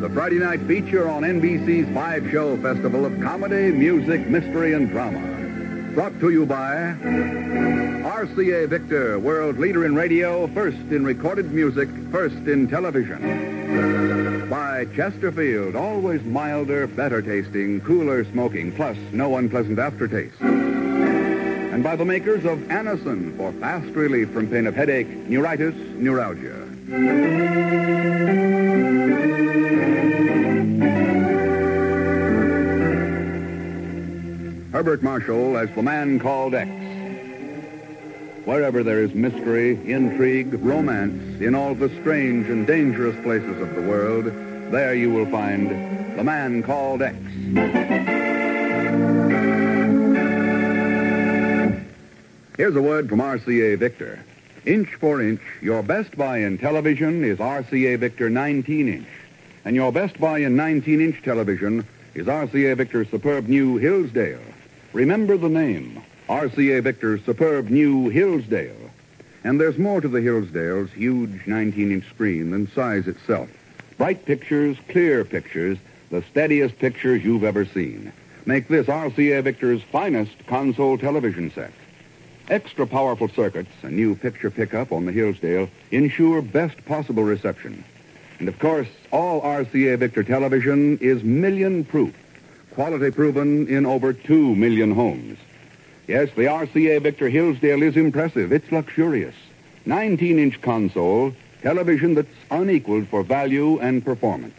the Friday night feature on NBC's five show festival of comedy, music, mystery, and drama. Brought to you by RCA Victor, world leader in radio, first in recorded music, first in television. By Chesterfield, always milder, better tasting, cooler smoking, plus no unpleasant aftertaste and by the makers of Anacin for fast relief from pain of headache, neuritis, neuralgia. Herbert Marshall as the man called X. Wherever there is mystery, intrigue, romance, in all the strange and dangerous places of the world, there you will find the man called X. Here's a word from RCA Victor. Inch for inch, your best buy in television is RCA Victor 19 inch. And your best buy in 19 inch television is RCA Victor's superb new Hillsdale. Remember the name RCA Victor's superb new Hillsdale. And there's more to the Hillsdale's huge 19 inch screen than size itself. Bright pictures, clear pictures, the steadiest pictures you've ever seen. Make this RCA Victor's finest console television set. Extra powerful circuits a new picture pickup on the Hillsdale ensure best possible reception. And of course, all RCA Victor television is million proof, quality proven in over two million homes. Yes, the RCA Victor Hillsdale is impressive. It's luxurious. 19 inch console, television that's unequaled for value and performance.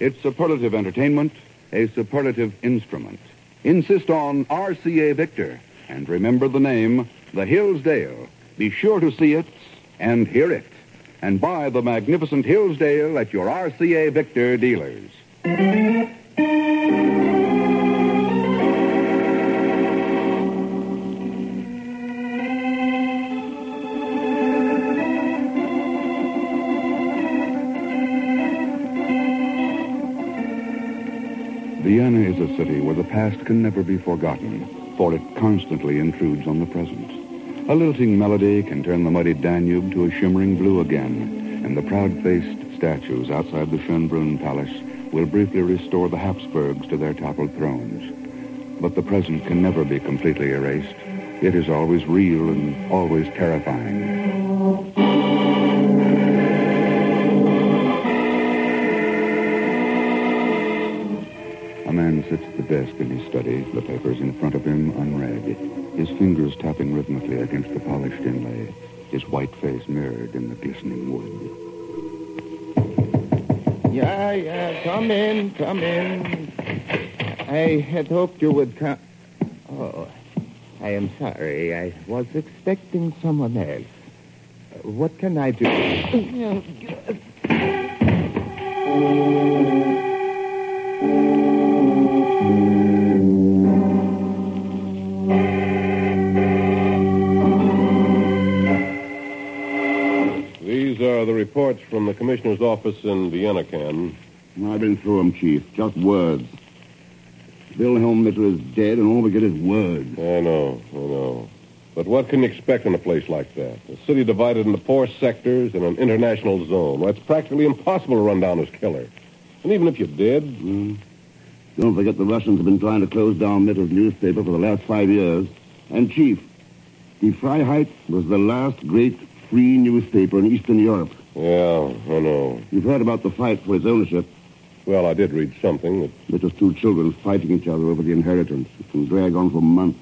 It's superlative entertainment, a superlative instrument. Insist on RCA Victor. And remember the name, the Hillsdale. Be sure to see it and hear it. And buy the magnificent Hillsdale at your RCA Victor dealers. Vienna is a city where the past can never be forgotten for it constantly intrudes on the present. A lilting melody can turn the muddy Danube to a shimmering blue again, and the proud-faced statues outside the Schönbrunn Palace will briefly restore the Habsburgs to their toppled thrones. But the present can never be completely erased. It is always real and always terrifying. Man sits at the desk in his study, the papers in front of him unread, his fingers tapping rhythmically against the polished inlay, his white face mirrored in the glistening wood. Yeah, yeah, come in, come in. I had hoped you would come. Oh, I am sorry. I was expecting someone else. What can I do? reports from the commissioner's office in Vienna, Ken. I've been through 'em, Chief. Just words. Wilhelm Mitter is dead, and all we get is words. I know, I know. But what can you expect in a place like that? A city divided into four sectors and an international zone. Well, it's practically impossible to run down his killer. And even if you did, Hmm. Don't forget the Russians have been trying to close down Mitter's newspaper for the last five years. And, Chief, Die Freiheit was the last great free newspaper in Eastern Europe. Yeah, I know. You've heard about the fight for its ownership. Well, I did read something that Mitter's two children fighting each other over the inheritance. It can drag on for months,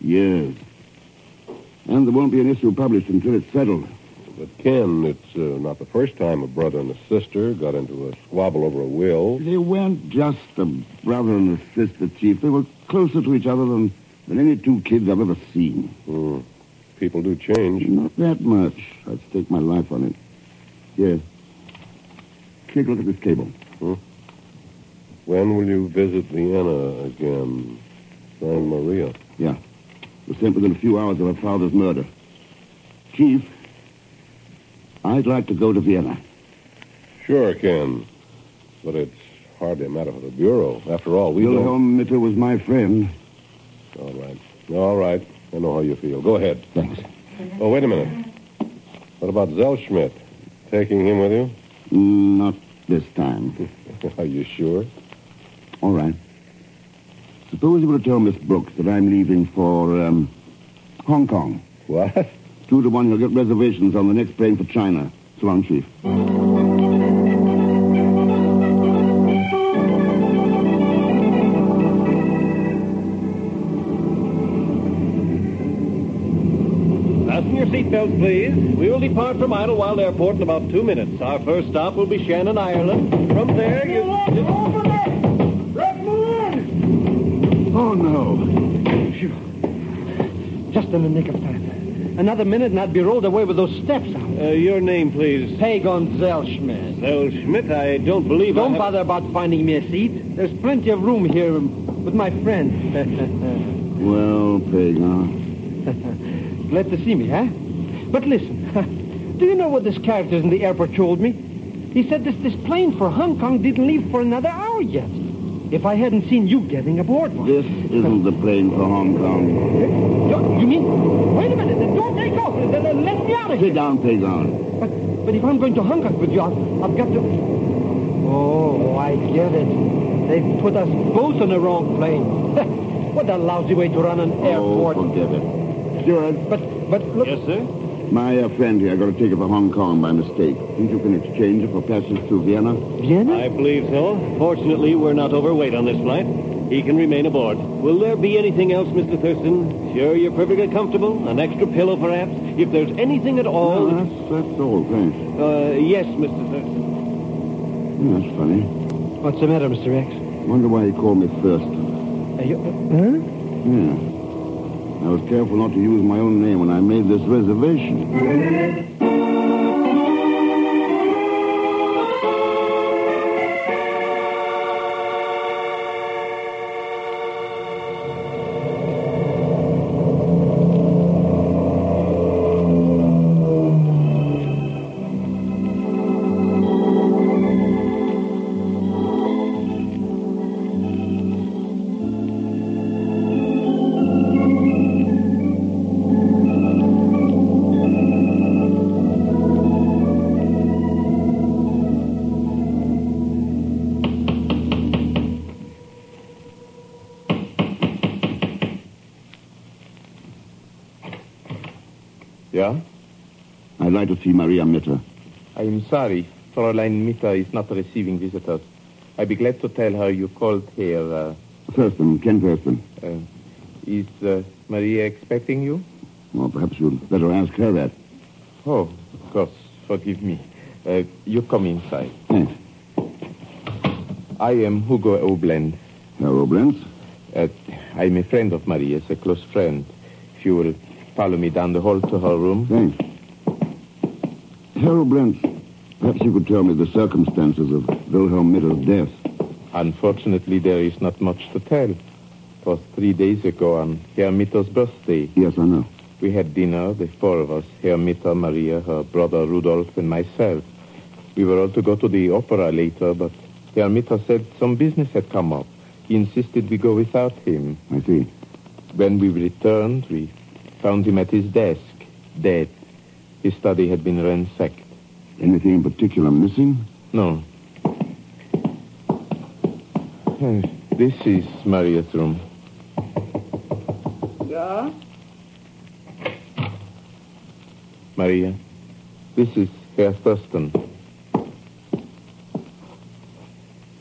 years. And there won't be an issue published until it's settled. But, Ken, it's uh, not the first time a brother and a sister got into a squabble over a will. They weren't just a brother and a sister, Chief. They were closer to each other than, than any two kids I've ever seen. Hmm. People do change. Not that much. I'd stake my life on it. Yes. Take a look at this cable. Hmm? When will you visit Vienna again? Signed Maria. Yeah. Was sent within a few hours of her father's murder. Chief, I'd like to go to Vienna. Sure, Ken. But it's hardly a matter for the Bureau. After all, we don't... Wilhelm Mitter was my friend. All right. All right. I know how you feel. Go ahead. Thanks. Oh, wait a minute. What about Zellschmidt? Taking him with you? Not this time. Are you sure? All right. Suppose you were to tell Miss Brooks that I'm leaving for um, Hong Kong. What? Two to one, you'll get reservations on the next plane for China. So long, Chief. Fasten your seatbelts, please. We will depart from Idlewild Airport in about two minutes. Our first stop will be Shannon, Ireland. From there, you. Let me in! Oh, no. Just in the nick of time. Another minute and I'd be rolled away with those steps out. Uh, your name, please. Pagan Zellschmidt. Zell Schmidt, I don't believe I Don't have- bother about finding me a seat. There's plenty of room here with my friend. Well, Pagan. Glad to see me, huh? But listen, do you know what this character in the airport told me? He said this, this plane for Hong Kong didn't leave for another hour yet. If I hadn't seen you getting aboard one. This isn't the plane for Hong Kong. Eh? Don't- You mean? Wait a minute. Don't take off. Let let me out of Sit here. down, Pagan. But, but if I'm going to Hong Kong with you, I've, I've got to... Oh, I get it. They've put us both on the wrong plane. what a lousy way to run an airport. Oh, airport. forget it. But, but look... Yes, sir? My uh, friend here got a ticket for Hong Kong by mistake. Think you can exchange it for passage to Vienna? Vienna? I believe so. Fortunately, we're not overweight on this flight. He can remain aboard. Will there be anything else, Mr. Thurston? Sure you're perfectly comfortable? An extra pillow, perhaps? If there's anything at all... Oh, that's, that's all, thanks. Uh, yes, Mr. Thurston. Yeah, that's funny. What's the matter, Mr. X? Wonder why he called me first. Are you, huh? Yeah. I was careful not to use my own name when I made this reservation. Like to see Maria Mitter. I'm sorry. Fräulein Mitter is not receiving visitors. I'd be glad to tell her you called here. Uh, Thurston, Ken Thurston. uh, is uh, Maria expecting you? Well, perhaps you'd better ask her that. Oh, of course. Forgive me. Uh, you come inside. Thanks. I am Hugo Oblend. Hello, Brent. Uh, I'm a friend of Maria's, a close friend. If you will follow me down the hall to her room. Thanks. Harold Brent, perhaps you could tell me the circumstances of Wilhelm Mitter's death. Unfortunately, there is not much to tell. It was three days ago on Herr Mitter's birthday. Yes, I know. We had dinner, the four of us, Herr Mitter, Maria, her brother Rudolf, and myself. We were all to go to the opera later, but Herr Mitter said some business had come up. He insisted we go without him. I see. When we returned, we found him at his desk, dead. His study had been ransacked. Anything in particular missing? No. Uh, This is Maria's room. Yeah? Maria, this is Herr Thurston.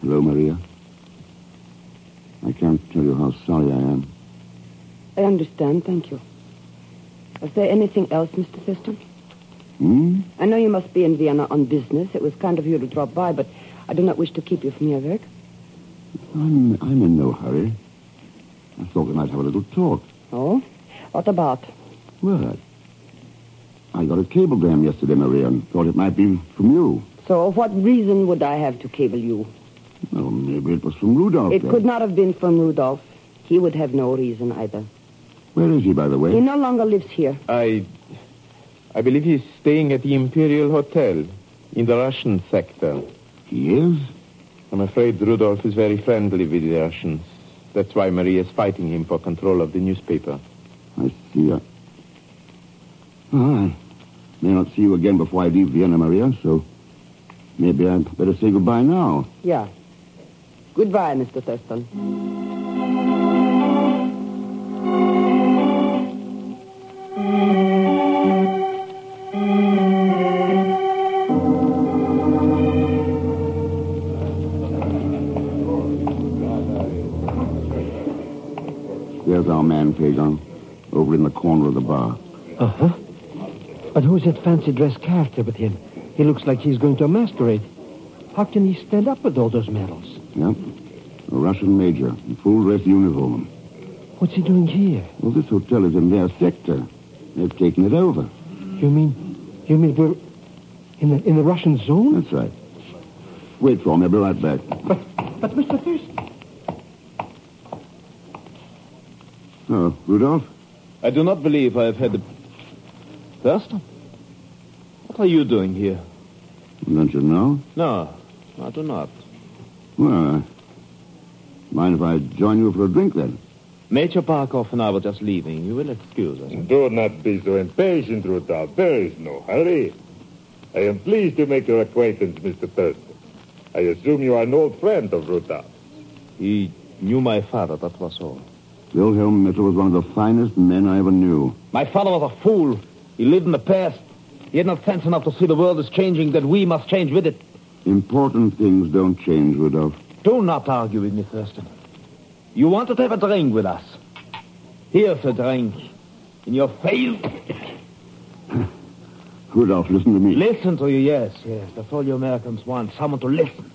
Hello, Maria. I can't tell you how sorry I am. I understand, thank you. Was there anything else, Mr. Thurston? Hmm? I know you must be in Vienna on business. It was kind of you to drop by, but I do not wish to keep you from your work. I'm, I'm in no hurry. I thought we might have a little talk. Oh? What about? Well, I, I got a cablegram yesterday, Maria, and thought it might be from you. So what reason would I have to cable you? Well, maybe it was from Rudolph. It then. could not have been from Rudolph. He would have no reason either. Where is he, by the way? He no longer lives here. I... I believe he's staying at the Imperial Hotel in the Russian sector. He is? I'm afraid Rudolf is very friendly with the Russians. That's why Maria is fighting him for control of the newspaper. I see. Uh... Oh, I may not see you again before I leave Vienna, Maria, so maybe I'd better say goodbye now. Yeah. Goodbye, Mr. Thurston. There's our man, Pagan, over in the corner of the bar. Uh-huh. But who's that fancy dress character with him? He looks like he's going to a masquerade. How can he stand up with all those medals? Yep. A Russian major in full dress uniform. What's he doing here? Well, this hotel is in their sector. They've taken it over. You mean, you mean we're in the in the Russian zone? That's right. Wait for me. I'll be right back. But, but Mr. Thurston. Oh, Rudolph? I do not believe I have had the... Thurston? What are you doing here? Don't you know? No, I do not. Well, uh, mind if I join you for a drink then? Major Barkov and I were just leaving. You will excuse us. Do not be so impatient, Rudolph. There is no hurry. I am pleased to make your acquaintance, Mr. Thurston. I assume you are an old friend of Rudolph. He knew my father, that was all. Wilhelm Mitter was one of the finest men I ever knew. My father was a fool. He lived in the past. He had not sense enough to see the world is changing, that we must change with it. Important things don't change, Rudolph. Do not argue with me, Thurston. You wanted to have a drink with us. Here's a drink. In your face. Rudolph, listen to me. Listen to you, yes, yes. That's all you Americans want. Someone to listen.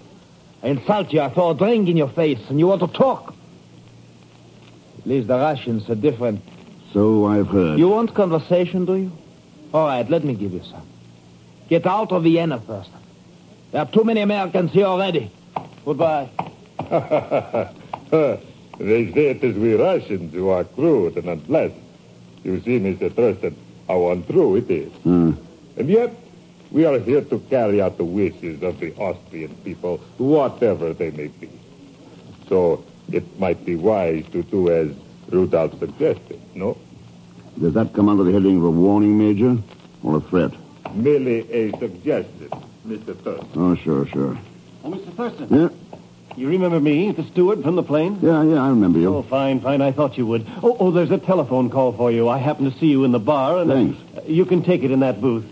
I insult you. I throw a drink in your face, and you want to talk. At least the Russians are different. So I've heard. You want conversation, do you? All right, let me give you some. Get out of Vienna first. There are too many Americans here already. Goodbye. they say it is we Russians who are crude and unpleasant. You see, Mr. Thurston, how untrue it is. Hmm. And yet, we are here to carry out the wishes of the Austrian people, whatever they may be. So, it might be wise to do as Rudolph suggested, no? Does that come under the heading of a warning, Major? Or a threat? Merely a suggestion, Mr. Thurston. Oh, sure, sure. Oh, Mr. Thurston. Yeah, You remember me, the steward from the plane? yeah, yeah, I remember you. Oh, fine, fine. I thought you would. Oh, oh, there's a telephone call for you. I happened to see you in the bar, and uh, Thanks. you can take it in that booth.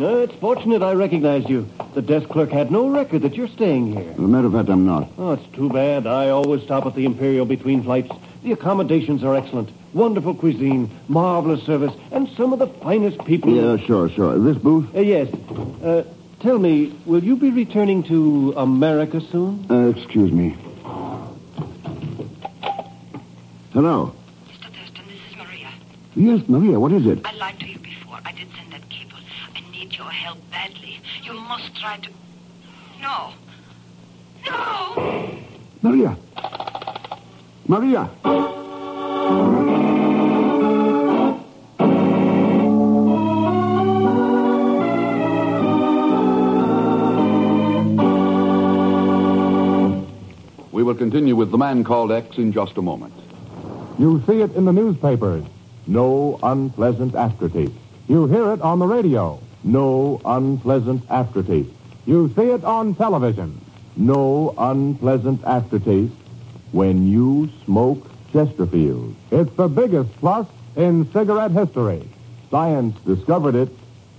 No, it's fortunate I recognized you. The desk clerk had no record that you're staying here. As a matter of fact, I'm not. Oh, it's too bad. I always stop at the Imperial between flights. The accommodations are excellent. Wonderful cuisine, marvelous service, and some of the finest people. Yeah, sure, sure. This booth? Uh, yes. Uh, tell me, will you be returning to America soon? Uh, excuse me. Hello. Mr. Thurston, this is Maria. Yes, Maria, what is it? I lied to you before. I did send that cable. I need your help badly. You must try to... No. No! Maria. Maria. We will continue with The Man Called X in just a moment. You see it in the newspapers. No unpleasant aftertaste. You hear it on the radio. No unpleasant aftertaste. You see it on television. No unpleasant aftertaste when you smoke Chesterfield. It's the biggest plus in cigarette history. Science discovered it.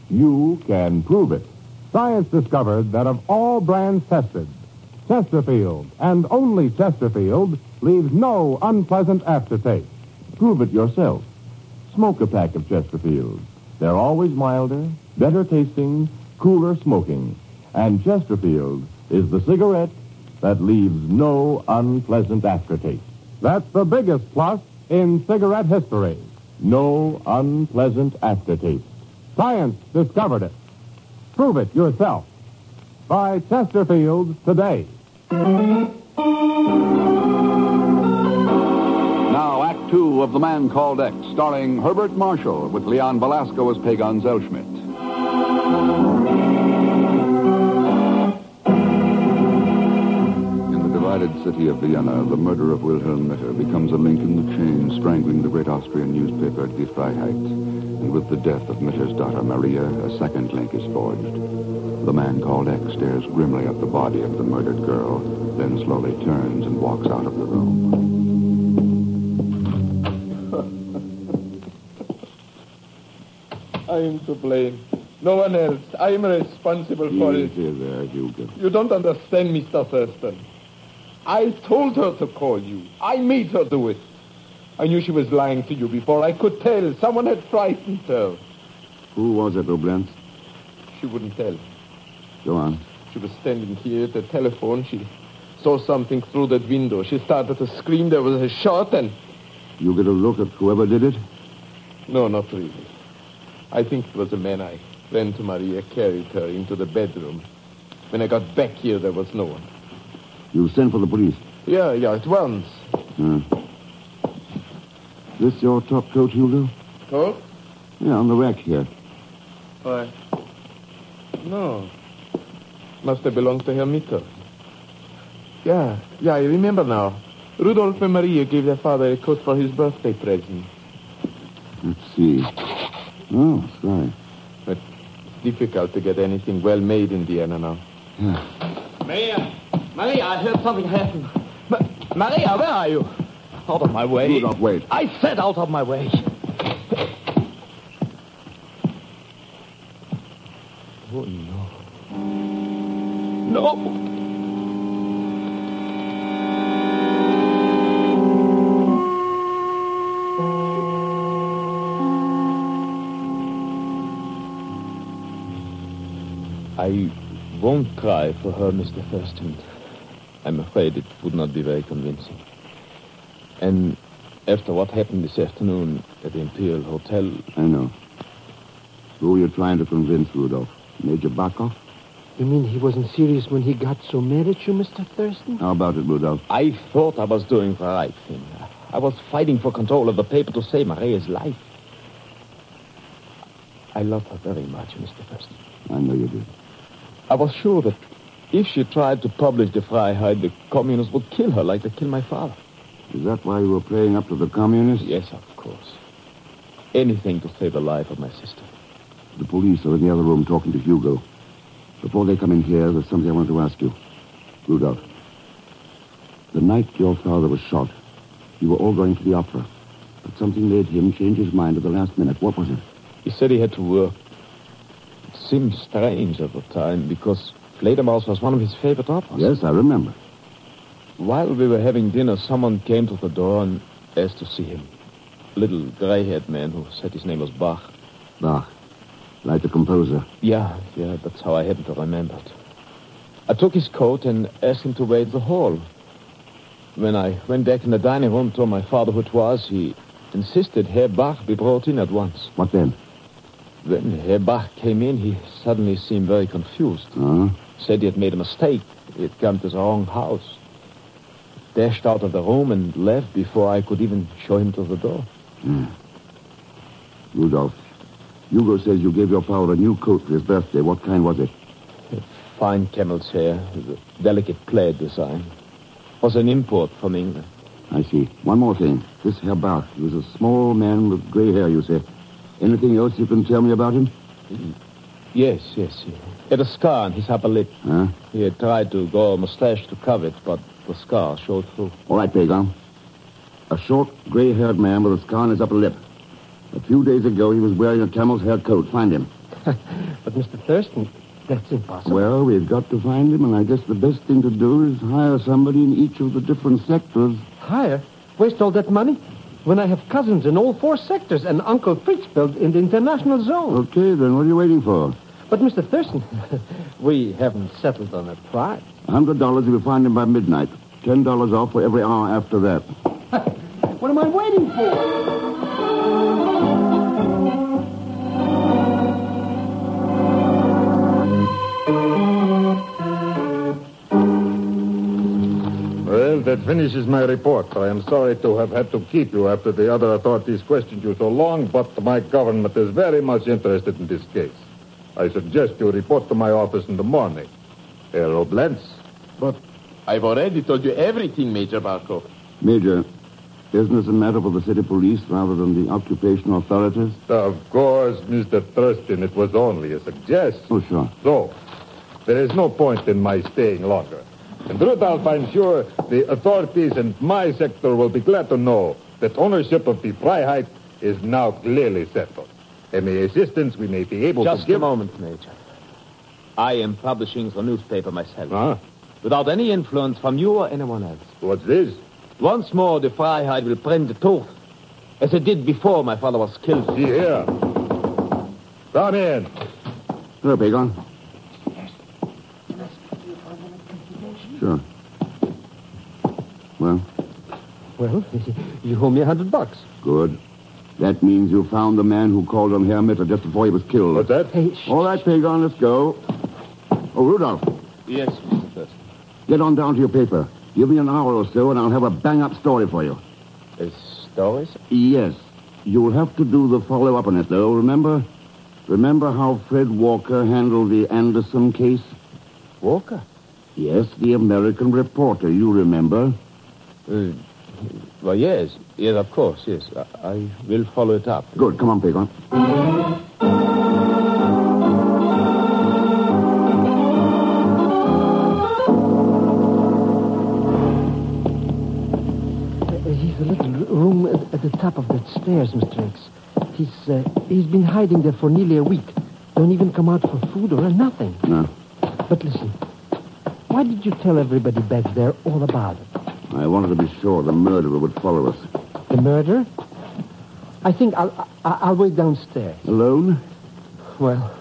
You can prove it. Science discovered that of all brands tested, Chesterfield, and only Chesterfield, leaves no unpleasant aftertaste. Prove it yourself. Smoke a pack of Chesterfields. They're always milder, better tasting, cooler smoking. And Chesterfield is the cigarette that leaves no unpleasant aftertaste. That's the biggest plus in cigarette history. No unpleasant aftertaste. Science discovered it. Prove it yourself. Buy Chesterfield today. Two of The Man Called X, starring Herbert Marshall with Leon Belasco as Pagan Zellschmidt. In the divided city of Vienna, the murder of Wilhelm Mitter becomes a link in the chain strangling the great Austrian newspaper Die Freiheit. And with the death of Mitter's daughter Maria, a second link is forged. The man called X stares grimly at the body of the murdered girl, then slowly turns and walks out of the room. I am to blame. No one else. I am responsible for it. Easy there, Hugo. You don't understand, Mr. Thurston. I told her to call you. I made her do it. I knew she was lying to you before I could tell. Someone had frightened her. Who was it, Oblenz? She wouldn't tell. Go on. She was standing here at the telephone. She saw something through that window. She started to scream. There was a shot, and You get a look at whoever did it? no, not really. I think it was a man. I ran to Maria, carried her into the bedroom. When I got back here, there was no one. You sent for the police. Yeah, yeah, at once. Huh. This your top coat, Hugo? Oh? Yeah, on the rack here. Why? No. Must have belonged to Herr Mitter. Yeah, yeah, I remember now. Rudolf and Maria gave their father a coat for his birthday present. Let's see. Oh, sorry. But it's difficult to get anything well made in Vienna now. Yeah. Maria! Maria, I heard something happen. Ma- Maria, where are you? Out of my way. Rudolph, wait. I said out of my way. Oh, no. No! I won't cry for her, Mr. Thurston. I'm afraid it would not be very convincing. And after what happened this afternoon at the Imperial Hotel, I know. Who are you trying to convince, Rudolph? Major Barkov? You mean he wasn't serious when he got so mad at you, Mr. Thurston? How about it, Rudolph? I thought I was doing the right thing. I was fighting for control of the paper to save Maria's life. I love her very much, Mr. Thurston. I know you did. I was sure that if she tried to publish the Freiheit, the communists would kill her like they killed my father. Is that why you were playing up to the communists? Yes, of course. Anything to save the life of my sister. The police are in the other room talking to Hugo. Before they come in here, there's something I want to ask you. Rudolph, the night your father was shot, you were all going to the opera. But something made him change his mind at the last minute. What was it? He said he had to work. Seemed strange at the time because Fledermaus was one of his favorite operas. Yes, I remember. While we were having dinner, someone came to the door and asked to see him. A little gray-haired man who said his name was Bach. Bach. Like the composer. Yeah, yeah, that's how I happened to remember it. I took his coat and asked him to wait in the hall. When I went back in the dining room, told my father who it was, he insisted Herr Bach be brought in at once. What then? When Herr Bach came in, he suddenly seemed very confused. Huh? Said he had made a mistake. He had come to the wrong house. Dashed out of the room and left before I could even show him to the door. Yeah. Rudolph, Hugo says you gave your father a new coat for his birthday. What kind was it? Fine camel's hair, with a delicate plaid design. Was an import from England. I see. One more thing. This Herr Bach, he was a small man with gray hair, you say. Anything else you can tell me about him? Yes, yes. He had a scar on his upper lip. Huh? He had tried to grow a mustache to cover it, but the scar showed through. All right, Pagan. A short, gray-haired man with a scar on his upper lip. A few days ago, he was wearing a camel's hair coat. Find him. But, Mr. Thurston, that's impossible. Well, we've got to find him, and I guess the best thing to do is hire somebody in each of the different sectors. Hire? Waste all that money? When I have cousins in all four sectors and Uncle Fritz built in the international zone. Okay, then what are you waiting for? But, Mr. Thurston, we haven't settled on a price. A hundred dollars if you find him by midnight. Ten dollars off for every hour after that. What am I waiting for? Well, that That finishes my report. I am sorry to have had to keep you after the other authorities questioned you so long, but my government is very much interested in this case. I suggest you report to my office in the morning. Herr Oblentz. But I've already told you everything, Major Barkov. Major, isn't this a matter for the city police rather than the occupation authorities? Of course, Mr. Thurston, it was only a suggestion. Oh, sure. So, there is no point in my staying longer. And Rudolph, I'm sure the authorities in my sector will be glad to know that ownership of the Freiheit is now clearly settled. Any assistance we may be able Just to give... Just a moment, Major. I am publishing the newspaper myself. Huh? Without any influence from you or anyone else. What's this? Once more, the Freiheit will print the truth. As it did before my father was killed. See here. Come in. Hello, Pagan. Sure. Well, Well, you owe me a hundred bucks. good. That means you found the man who called on Herr Mitter just before he was killed. What's that? Hey, sh- All right, Pagan, let's go. Oh, Rudolph, Yes, Mr. Thurston. get on down to your paper. Give me an hour or so, and I'll have a bang-up story for you. Uh, stories? Yes. You'll have to do the follow-up on it, though, remember? Remember how Fred Walker handled the Anderson case? Walker? Yes, the American reporter, you remember. Uh, well, yes. Yes, of course, yes. I, I will follow it up. Good. Come on, Pagan. Uh, he's a little room at, at the top of that stairs, Mr. X. He's, uh, he's been hiding there for nearly a week. Don't even come out for food or nothing. No. But listen, why did you tell everybody back there all about it? I wanted to be sure the murderer would follow us. The murder? I think I'll, I- I'll wait downstairs. Alone? Well,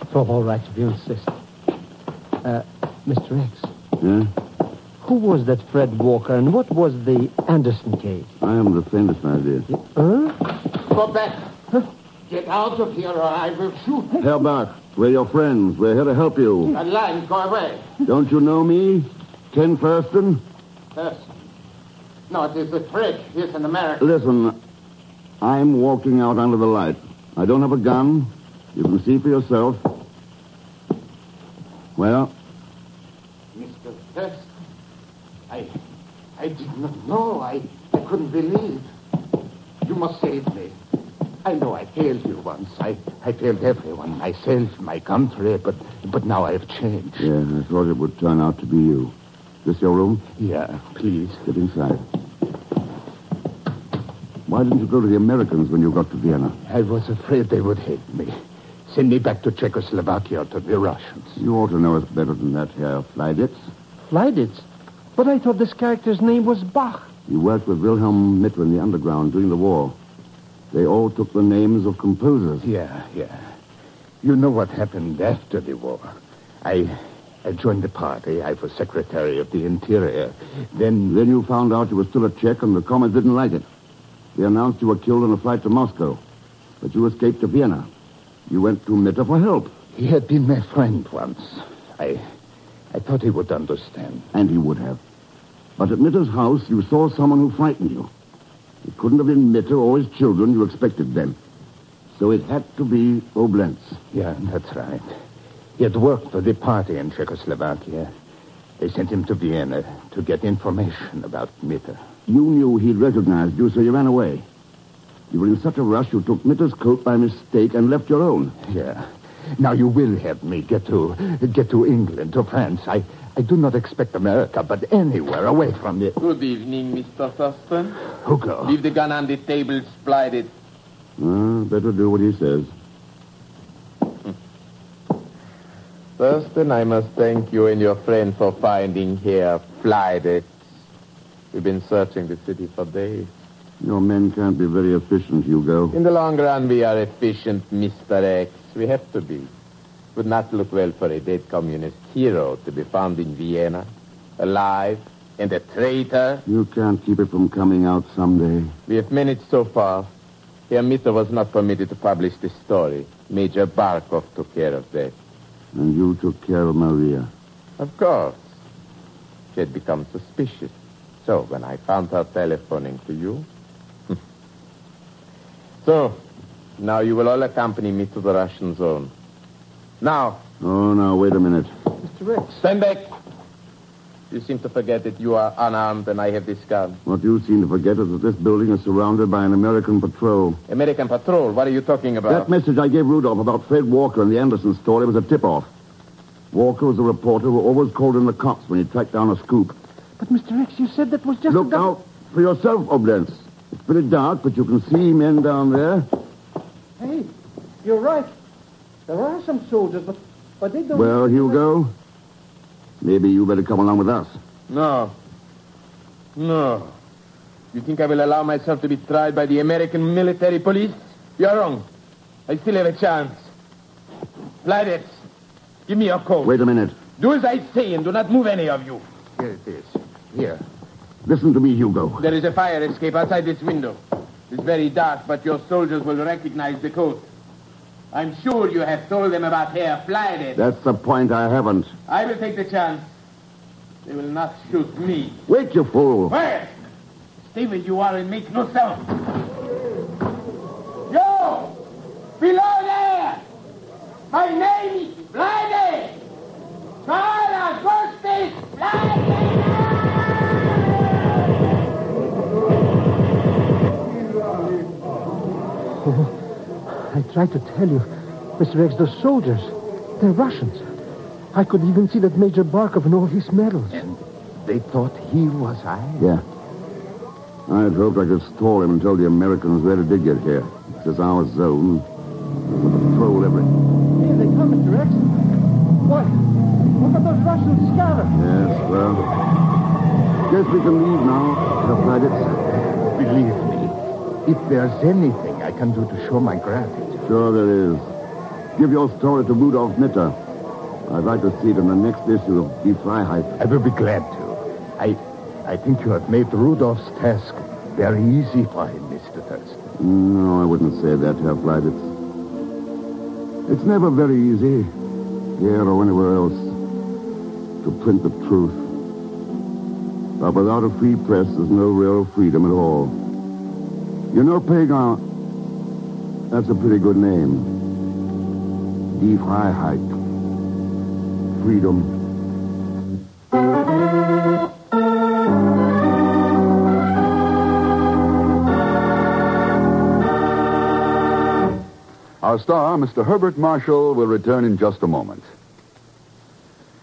it's all all right if you insist. Uh, Mr. X, Yeah? who was that Fred Walker and what was the Anderson case? I haven't the faintest idea. Huh? Go back. Get out of here or I will shoot. Herr Bach, we're your friends. We're here to help you. A line, go away. Don't you know me? Ken Thurston? Yes. No, it is a trick. He's an American. Listen, I'm walking out under the light. I don't have a gun. You can see for yourself. Well, Mr. Thurston, I, I did not know. I, I couldn't believe. You must save me. I know I failed you once. I, I failed everyone, myself, my country, but, but now I have changed. yeah, I thought it would turn out to be you. This your room? Yeah, please. Get inside. Why didn't you go to the Americans when you got to Vienna? I was afraid they would hate me. Send me back to Czechoslovakia to the Russians. You ought to know us better than that, Herr Fleiditz. Fleiditz? But I thought this character's name was Bach. You worked with Wilhelm Mitter in the underground during the war. They all took the names of composers. Yeah, yeah. You know what happened after the war. I I joined the party. I was Secretary of the Interior. Then Then you found out you were still a Czech and the Comets didn't like it. They announced you were killed on a flight to Moscow. But you escaped to Vienna. You went to Mitter for help. he had been my friend once. I I thought he would understand. And he would have. But at Mitter's house, you saw someone who frightened you. It couldn't have been Mitter or his children you expected them. So it had to be Oblentz. Yeah, that's right. He had worked for the party in Czechoslovakia. They sent him to Vienna to get information about Mitter. You knew he'd recognized you, so you ran away. You were in such a rush you took Mitter's coat by mistake and left your own. Yeah. Now you will help me get to get to England, to France. I I do not expect America, but anywhere away from the Good evening, Mr. Thurston. Hugo. Leave the gun on the table, slide it. Ah, better do what he says. Thurston, I must thank you and your friend for finding Herr Flydet. We've been searching the city for days. Your men can't be very efficient, Hugo. In the long run, we are efficient, Mr. X. We have to be. Would not look well for a dead communist hero to be found in Vienna, alive, and a traitor. You can't keep it from coming out someday. We have managed so far. Herr Mitter was not permitted to publish the story. Major Barkov took care of that. And you took care of Maria. Of course. She had become suspicious. So, when I found her telephoning to you. so, now you will all accompany me to the Russian zone. Now. Oh, now, wait a minute. Mr. X. Stand back. You seem to forget that you are unarmed and I have this gun. What you seem to forget is that this building is surrounded by an American patrol. American patrol? What are you talking about? That message I gave Rudolph about Fred Walker and the Anderson story was a tip-off. Walker was a reporter who always called in the cops when he tracked down a scoop. But, Mr. X, you said that was just Look a... double- out for yourself, Oblenz. It's pretty dark, but you can see men down there. Hey, you're right. There are some soldiers, but, but they don't... Well, Hugo, maybe you better come along with us. No. No. You think I will allow myself to be tried by the American military police? You're wrong. I still have a chance. Vladis, give me your coat. Wait a minute. Do as I say and do not move any of you. Here it is. Here. Listen to me, Hugo. There is a fire escape outside this window. It's very dark, but your soldiers will recognize the coat. I'm sure you have told them about Herr Flydet. That's the point I haven't. I will take the chance. They will not shoot me. Wait, you fool. Where? Stay where you are and make no sound. Yo! Below there! My name is Flydet! Charles Augustus Flydet! Tried to tell you, Mr. X, those soldiers, they're Russians. I could even see that Major Barkov and all his medals. And they thought he was I? Yeah. I had hoped I could stall him until the Americans where really did get here. It's is our zone. We'll patrol every... Here they come, Mr. X. What? Look at those Russians scattered. Yes, well... Guess we can leave now. Herr Fladitz. Believe me, if there's anything I can do to show my gratitude. Sure there is. Give your story to Rudolf Mitter. I'd like to see it in the next issue of Die Freiheit. I will be glad to. I, I think you have made Rudolf's task very easy for him, Mr. Thurston. No, I wouldn't say that, Herr Fleiditz. It's never very easy, here or anywhere else, to print the truth. But without a free press, there's no real freedom at all. You know, Pagan, that's a pretty good name. Die Freiheit. Freedom. Our star, Mr. Herbert Marshall, will return in just a moment.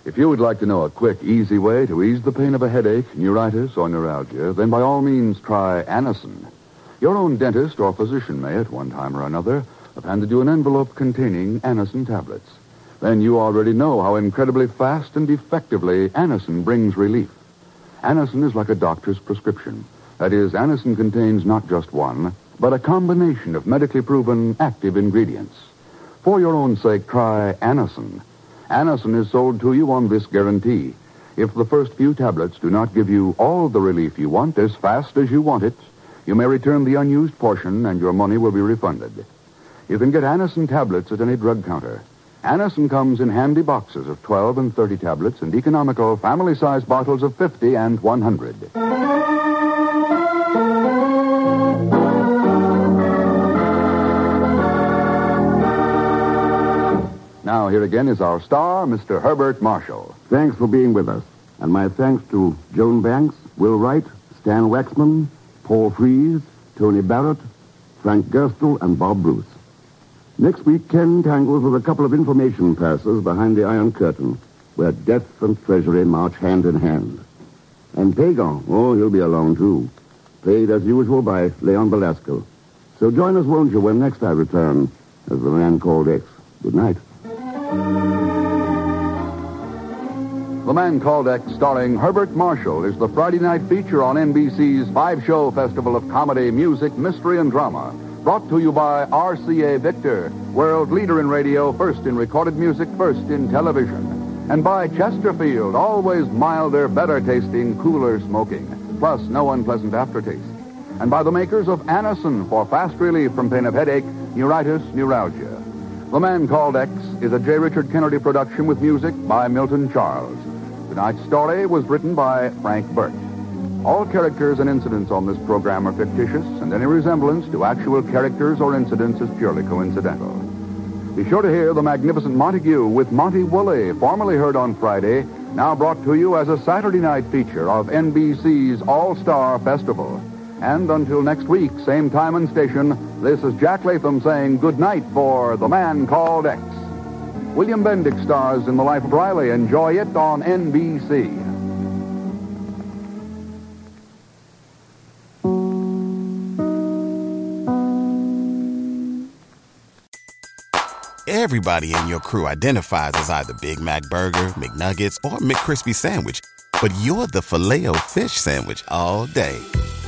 If you would like to know a quick, easy way to ease the pain of a headache, neuritis, or neuralgia, then by all means try Anacin. Your own dentist or physician may, at one time or another, have handed you an envelope containing Anacin tablets. Then you already know how incredibly fast and effectively Anacin brings relief. Anacin is like a doctor's prescription. That is, Anacin contains not just one, but a combination of medically proven active ingredients. For your own sake, try Anacin. Anacin is sold to you on this guarantee. If the first few tablets do not give you all the relief you want as fast as you want it, you may return the unused portion and your money will be refunded. You can get Anacin tablets at any drug counter. Anacin comes in handy boxes of 12 and 30 tablets and economical family-sized bottles of 50 and 100. Now, here again is our star, Mr. Herbert Marshall. Thanks for being with us. And my thanks to Joan Banks, Will Wright, Stan Waxman, Paul Frees, Tony Barrett, Frank Gerstle, and Bob Bruce. Next week, Ken tangles with a couple of information passers behind the Iron Curtain, where death and treasury march hand in hand. And Pagan, oh, he'll be along, too. Played as usual by Leon Belasco. So join us, won't you, when next I return as the man called X. Good night. The Man Called X, starring Herbert Marshall, is the Friday night feature on NBC's five show festival of comedy, music, mystery, and drama. Brought to you by RCA Victor, world leader in radio, first in recorded music, first in television. And by Chesterfield, always milder, better tasting, cooler smoking, plus no unpleasant aftertaste. And by the makers of Anacin for fast relief from pain of headache, neuritis, neuralgia. The Man Called X is a J. Richard Kennedy production with music by Milton Charles. Tonight's story was written by Frank Burt. All characters and incidents on this program are fictitious, and any resemblance to actual characters or incidents is purely coincidental. Be sure to hear the magnificent Montague with Monty Woolley, formerly heard on Friday, now brought to you as a Saturday night feature of NBC's All Star Festival. And until next week, same time and station, this is Jack Latham saying good night for The Man Called X. William Bendix stars in The Life of Riley. Enjoy it on NBC. Everybody in your crew identifies as either Big Mac Burger, McNuggets, or McCrispy Sandwich. But you're the filet fish Sandwich all day.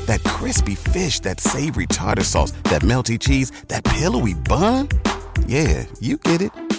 That crispy fish, that savory tartar sauce, that melty cheese, that pillowy bun. Yeah, you get it.